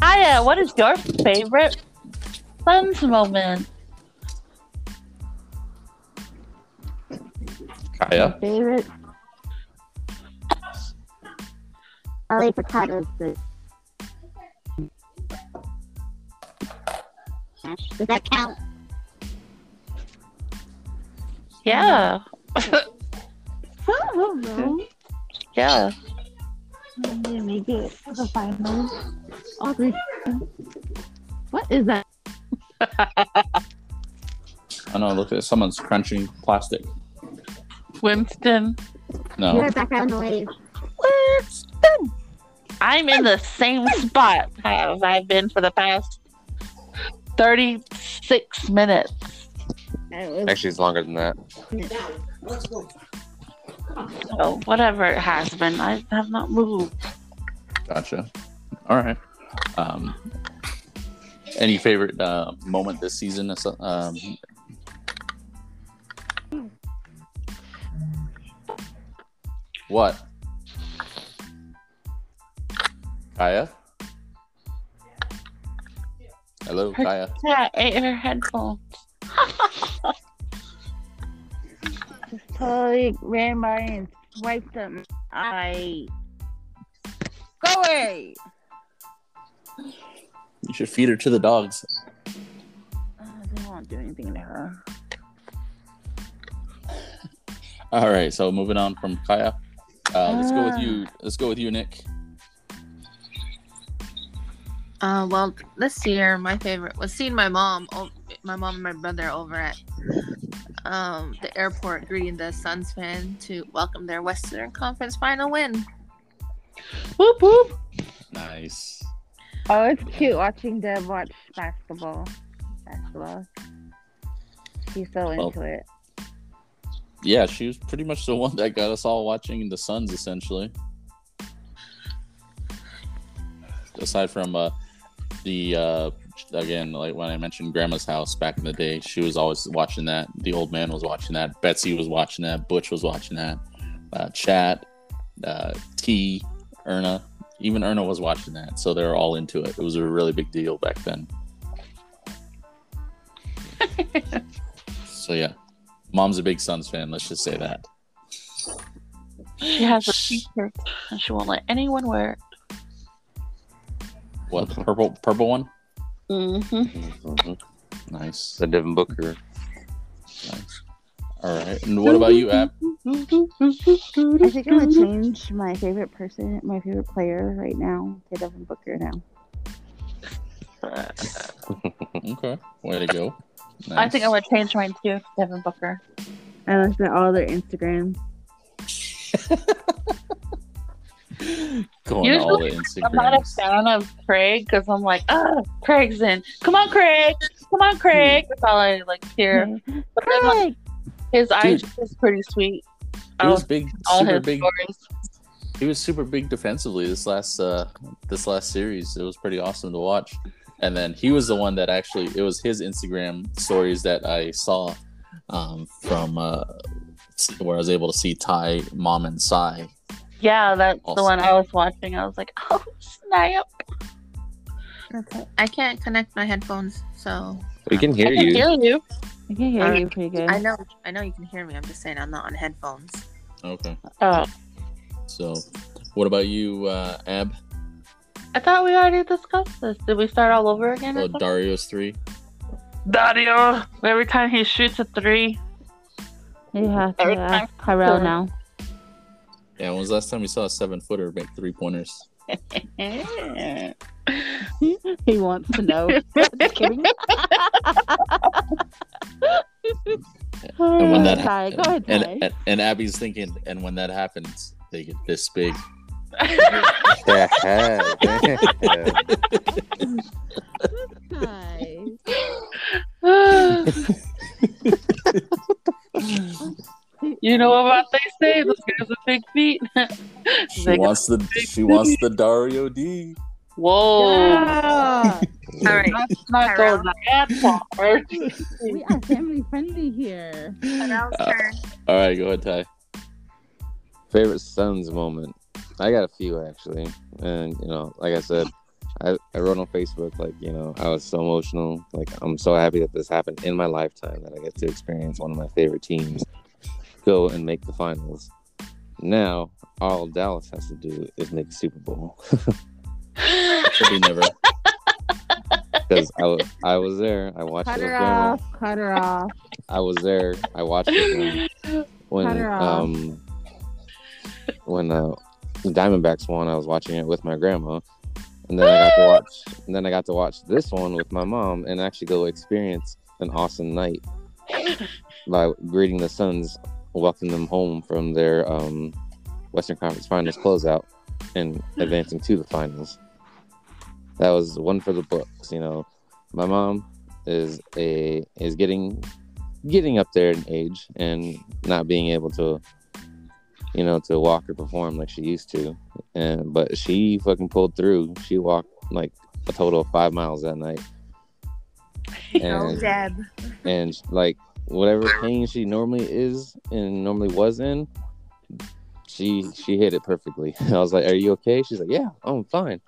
Aya, what is your favorite Suns moment? Kaya. Favorite? Ollie Potatoes. The... Does that count? Yeah, I yeah. I'm gonna make it to the final. Audrey. What is that? I know. Look at someone's crunching plastic. Winston. No. Your background noise. Winston. I'm in the same spot as I've been for the past 36 minutes. Actually, it's longer than that. So, whatever it has been, I have not moved. Gotcha. All right. Um, any favorite uh, moment this season? Um, what? Kaya? Hello, Her- Kaya. Yeah, ate her headphones. just totally ran by and swiped them. I go away. You should feed her to the dogs. Oh, they won't do anything to her. All right, so moving on from Kaya. Uh, let's go with Ah. you. Let's go with you, Nick. Uh, well, this year my favorite was seeing my mom, oh, my mom and my brother over at um the airport greeting the Suns fan to welcome their Western Conference final win. Whoop whoop. Nice. Oh, it's cute watching Deb watch basketball. Basketball. She's so Well, into it. Yeah, she was pretty much the one that got us all watching the Suns, essentially. Aside from uh, the uh, again, like when I mentioned Grandma's house back in the day, she was always watching that. The old man was watching that. Betsy was watching that. Butch was watching that. Uh, Chat, uh, T, Erna, even Erna was watching that. So they're all into it. It was a really big deal back then. so yeah, mom's a big Suns fan. Let's just say that. She has a t-shirt and she won't let anyone wear it. What the purple purple one? Mm-hmm. Mhm. Nice, The Devin Booker. nice. All right. And what about you, Ab? I think I would change my favorite person, my favorite player right now to Devin Booker now. Okay, way to go. I think I Nice. would change mine too, Devin Booker. I looked at all their Instagrams. Going to all the Usually, I'm not a fan of Craig because I'm like, ah, Craig's in. Come on, Craig. Come on, Craig. That's all I like hear. But then, like, his. IG is pretty sweet. He was Oh, big, all super big. stories. he was super big defensively this last uh this last series. It was pretty awesome to watch. And then he was the one that actually it was his Instagram stories that I saw um, from uh, where I was able to see Ty, Mom, and Sai. Yeah, that's the one I was watching. I was like, oh snap! Okay. I can't connect my headphones, so We can hear I can you. hear you. I can hear Alright. you pretty good. I know I know you can hear me. I'm just saying I'm not on headphones. Okay. Oh, So, what about you, uh, Ab? I thought we already discussed this. Did we start all over again? Oh. Dario's three. Dario. Every time he shoots a three, You have to time- ask Tyrell now. Yeah, when was the last time we saw a seven footer make three pointers? He wants to know. Just kidding. And when that Ty, go ahead, and, and and Abby's thinking, and when that happens, they get this big. Yeah. Ty. you know what they say? Those guys with big feet. She wants the big she wants the Dario D. Whoa. Yeah. All right. Let's not go that far. we are family friendly here. Tyrell's Uh, turn. All right, go ahead, Ty. Favorite Suns moment. I got a few actually, and you know, like I said, I, I wrote on Facebook like you know I was so emotional. Like I'm so happy that this happened in my lifetime that I get to experience one of my favorite teams go and make the finals. Now all Dallas has to do is make the Super Bowl Should be never. because I was I was there. I watched Cut it with her grandma. off. Cut her off. I was there. I watched it when when Cut um when uh, the Diamondbacks won. I was watching it with my grandma, and then I got to watch. And then I got to watch this one with my mom, and actually go experience an awesome night by greeting the Suns, welcoming them home from their um, Western Conference Finals closeout, and advancing to the finals. That was one for the books. You know, my mom is a is getting getting up there in age and not being able to you know to walk or perform like she used to and but she fucking pulled through she walked like a total of five miles that night Oh, and Deb. and like whatever pain she normally is and normally was in she she hit it perfectly i was like are you okay she's like yeah i'm fine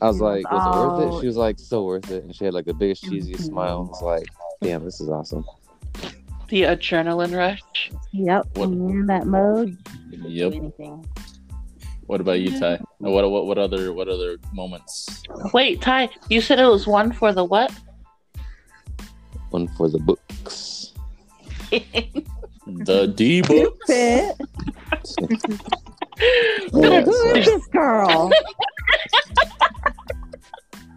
i was like was was it worth it she was like so worth it and she had like the biggest cheesiest mm-hmm. smile i was like damn this is awesome The adrenaline rush. Yep. What- in that mode, Yep. anything. What about you, Ty? Mm-hmm. What what what other what other moments? Wait, Ty, you said it was one for the what? One for the books The D book. Fit. Yeah, Who so- this girl?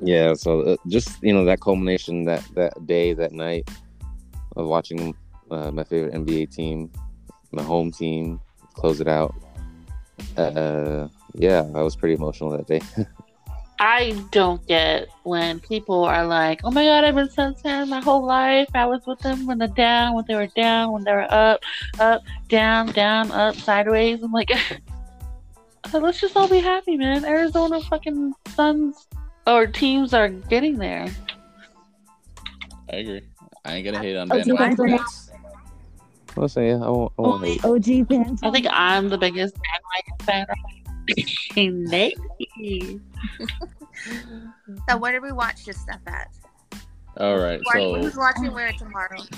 yeah so uh, just you know that culmination that that day that night of watching uh, my favorite nba team my home team close it out uh yeah i was pretty emotional that day I don't get when people are like, "Oh my god, I've been Suns fan my whole life. I was with them when they're down, when they were down, when they were up, up, down, down, up, sideways." I'm like, let's just all be happy, man. Arizona fucking Suns or teams are getting there. I agree. I ain't gonna hate on bandwagon are- fans. i'll yeah i won't, I won't hate. OG fans. I think I'm the biggest bandwagon fan. Maybe. So where did we watch this stuff at? All right. So Who's watching where tomorrow?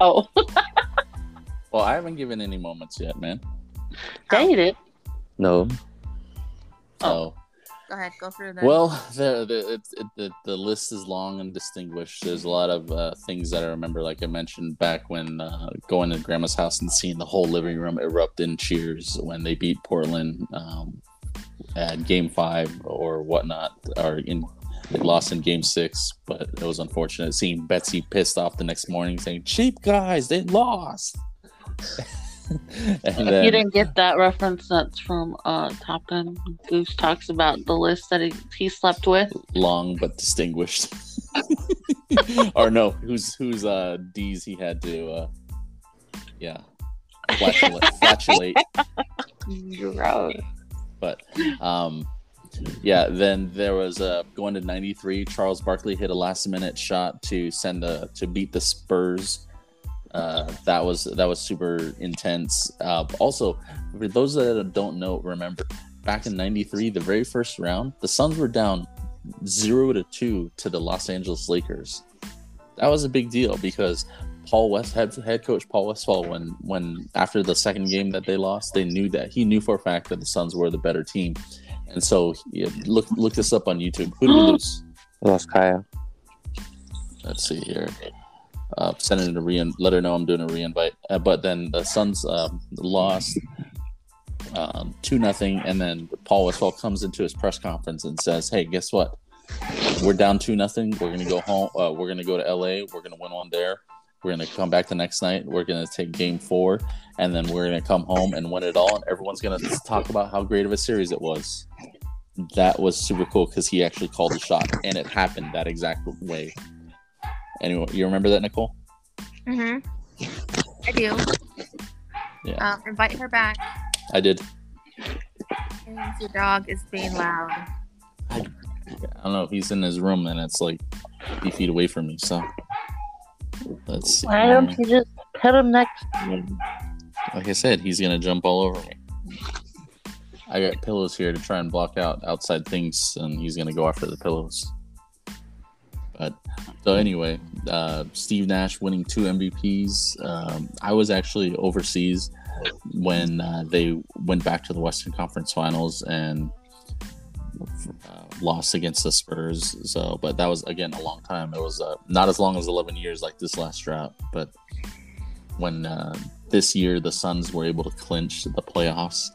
Oh, well, I haven't given any moments yet, man. dang it. no So oh. Go ahead, go through the. well, the the, it, it, the the list is long and distinguished. There's a lot of uh, things that I remember, like I mentioned back when uh, going to Grandma's house and seeing the whole living room erupt in cheers when they beat Portland um, at Game Five or whatnot, or in they lost in Game Six. But it was unfortunate seeing Betsy pissed off the next morning, saying, "Cheap guys, they lost." and then, you didn't get that reference that's from uh, Top Gun. Goose talks about the list that he, he slept with. long but distinguished. or no, who's who's uh D's he had to uh yeah. Flatulate, flatulate. Gross. But um, yeah, then there was uh, going to 93. Charles Barkley hit a last minute shot to send the to beat the Spurs. Uh, that was that was super intense. Uh, also, for those that don't know, remember back in '93, the very first round, the Suns were down zero to two to the Los Angeles Lakers. That was a big deal because Paul West head, head coach Paul Westphal when when after the second game that they lost, they knew that he knew for a fact that the Suns were the better team, and so yeah, look look this up on YouTube. Who did we lose? Lost Kaya. Let's see here. Uh, send it a re let her know I'm doing a reinvite. Uh, but then the Suns um, lost um, two nothing, and then Paul Westphal comes into his press conference and says, "Hey, guess what? We're down two nothing. We're gonna go home. Uh, we're gonna go to LA. We're gonna win one there. We're gonna come back the next night. We're gonna take Game Four, and then we're gonna come home and win it all. And everyone's gonna talk about how great of a series it was." That was super cool because he actually called the shot, and it happened that exact way. Anyway, you remember that, Nicole? Mm-hmm. I do. Yeah. Um, invite her back. I did. And your dog is being loud. I don't know. He's in his room and it's like 50 feet away from me. So let's see. Why don't you just pet him next to me? Like I said, he's gonna jump all over me. I got pillows here to try and block out outside things, and he's gonna go after the pillows. So anyway, uh, Steve Nash winning two MVPs. Um, I was actually overseas when uh, they went back to the Western Conference Finals and uh, lost against the Spurs. So, but that was again a long time. It was uh, not as long as 11 years like this last drought, but when uh, this year the Suns were able to clinch the playoffs,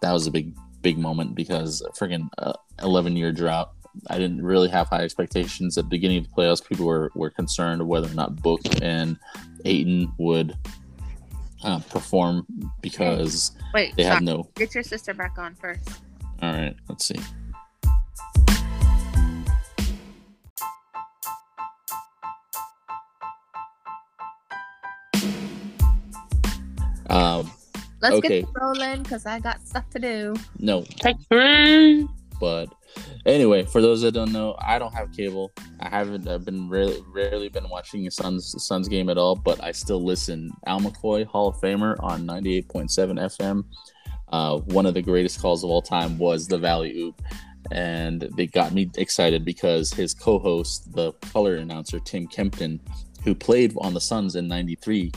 that was a big big moment because friggin' uh, 11 year drought. I didn't really have high expectations at the beginning of the playoffs. People were, were concerned whether or not Book and Ayton would uh, perform because Wait, they have no. Get your sister back on first. All right, let's see. Um, Let's Okay. get rolling because I got stuff to do. no, Take three. but anyway, for those that don't know, I don't have cable. I haven't. I've been rarely, rarely been watching a Suns Suns game at all. But I still listen. Al McCoy, Hall of Famer, on ninety eight point seven FM. Uh, one of the greatest calls of all time was the Valley Oop, and they got me excited because his co-host, the color announcer Tim Kempton, who played on the Suns in '93,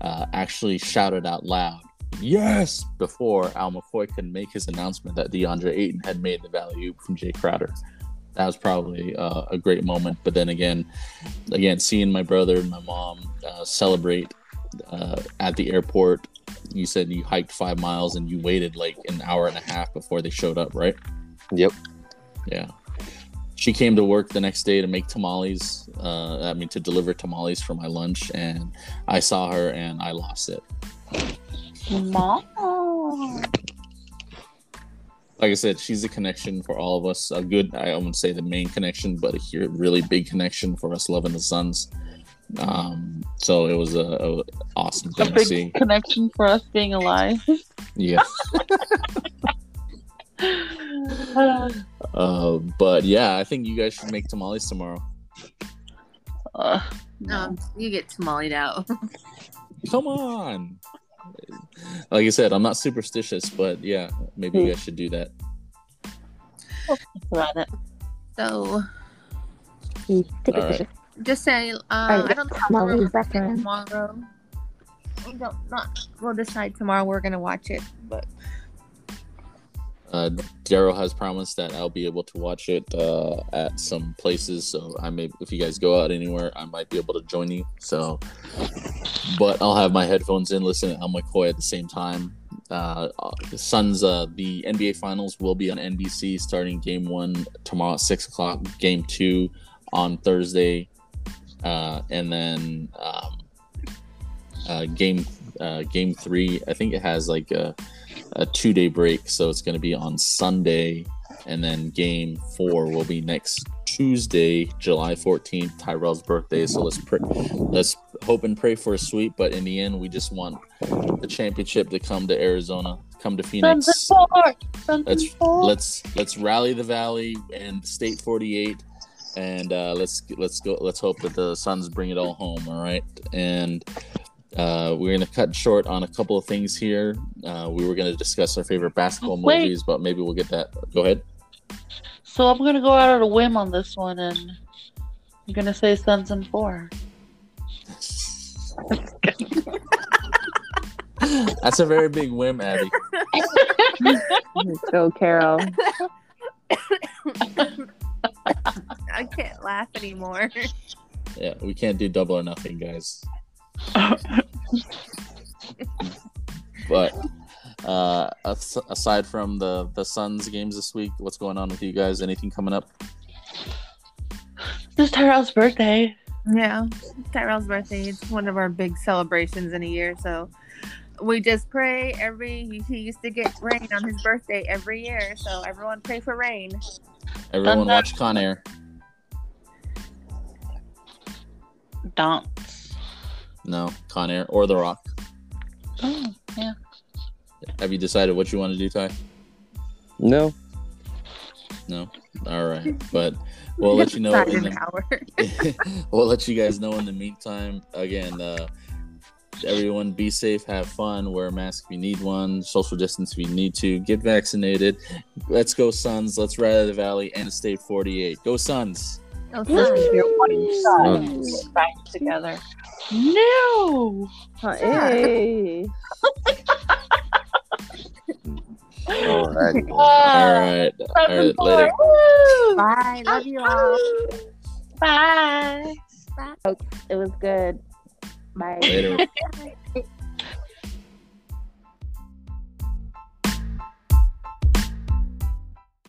uh, actually shouted out loud yes before Al McCoy could make his announcement that DeAndre Ayton had made the value from Jay Crowder. That was probably uh, a great moment. But then again, again, seeing my brother and my mom uh, celebrate uh, at the airport. You said you hiked five miles and you waited like an hour and a half before they showed up, right? Yep. Yeah. She came to work the next day to make tamales. Uh, I mean, to deliver tamales for my lunch, and I saw her and I lost it. Mom. like I said, she's a connection for all of us. A good, I wouldn't say the main connection, but a here really big connection for us loving the Suns. Um, so it was a, a awesome A thing to big see. connection for us being alive. Yeah. uh, but yeah, I think you guys should make tamales tomorrow. Uh, No, you get tamalied out. Come on. Like I said, I'm not superstitious, but yeah, maybe you guys should do that. that's about it. so All right. just say, uh, Alright, I don't think tamales we're gonna watch back it on. tomorrow. We don't not. We'll decide tomorrow. We're gonna watch it, but Uh, Daryl has promised that I'll be able to watch it uh, at some places. So I may, if you guys go out anywhere, I might be able to join you. So, but I'll have my headphones in, listening to Al McCoy at the same time. Uh, the Suns, uh, the NBA Finals will be on NBC starting Game One tomorrow at six o'clock. Game Two on Thursday, uh, and then um, uh, Game uh, Game Three. I think it has like a a two day break, so it's going to be on Sunday, and then game four will be next Tuesday, July 14th, Tyrell's birthday. So let's pray, let's hope and pray for a sweep. But in the end, we just want the championship to come to Arizona, come to Phoenix. Suns and four. Let's let's let's rally the Valley and State 48, and uh, let's let's go. Let's hope that the Suns bring it all home. All right, and uh, we're gonna cut short on a couple of things here. Uh, we were gonna discuss our favorite basketball Wait. movies, but maybe we'll get that. Go ahead. So I'm gonna go out on a whim on this one, and I'm gonna say Suns and four. That's a very big whim, Abby. Go, Carol. I can't laugh anymore. Yeah, we can't do double or nothing, guys. but uh, as- aside from the the Suns games this week, what's going on with you guys? Anything coming up? This is Tyrell's birthday. Yeah, Tyrell's birthday. It's one of our big celebrations in a year. So we just pray every. He, he used to get rain on his birthday every year. So everyone pray for rain. Everyone watch Con Air. Don't. No, Con Air or The Rock. Oh, yeah. Have you decided what you want to do, Ty? No. No. All right, but we'll let you know. In an the, hour. we'll let you guys know in the meantime. Again, uh, everyone be safe, have fun, wear a mask if you need one, social distance if you need to, get vaccinated. Let's go, Suns. Let's ride out of the Valley and State 48. Go, Suns. Oh, Suns. Back together. No. Oh, hey. Alrighty. All right. All Suns right. and four. Later. Woo! Bye. Love you all. Bye. Oh, it was good. Bye. Later.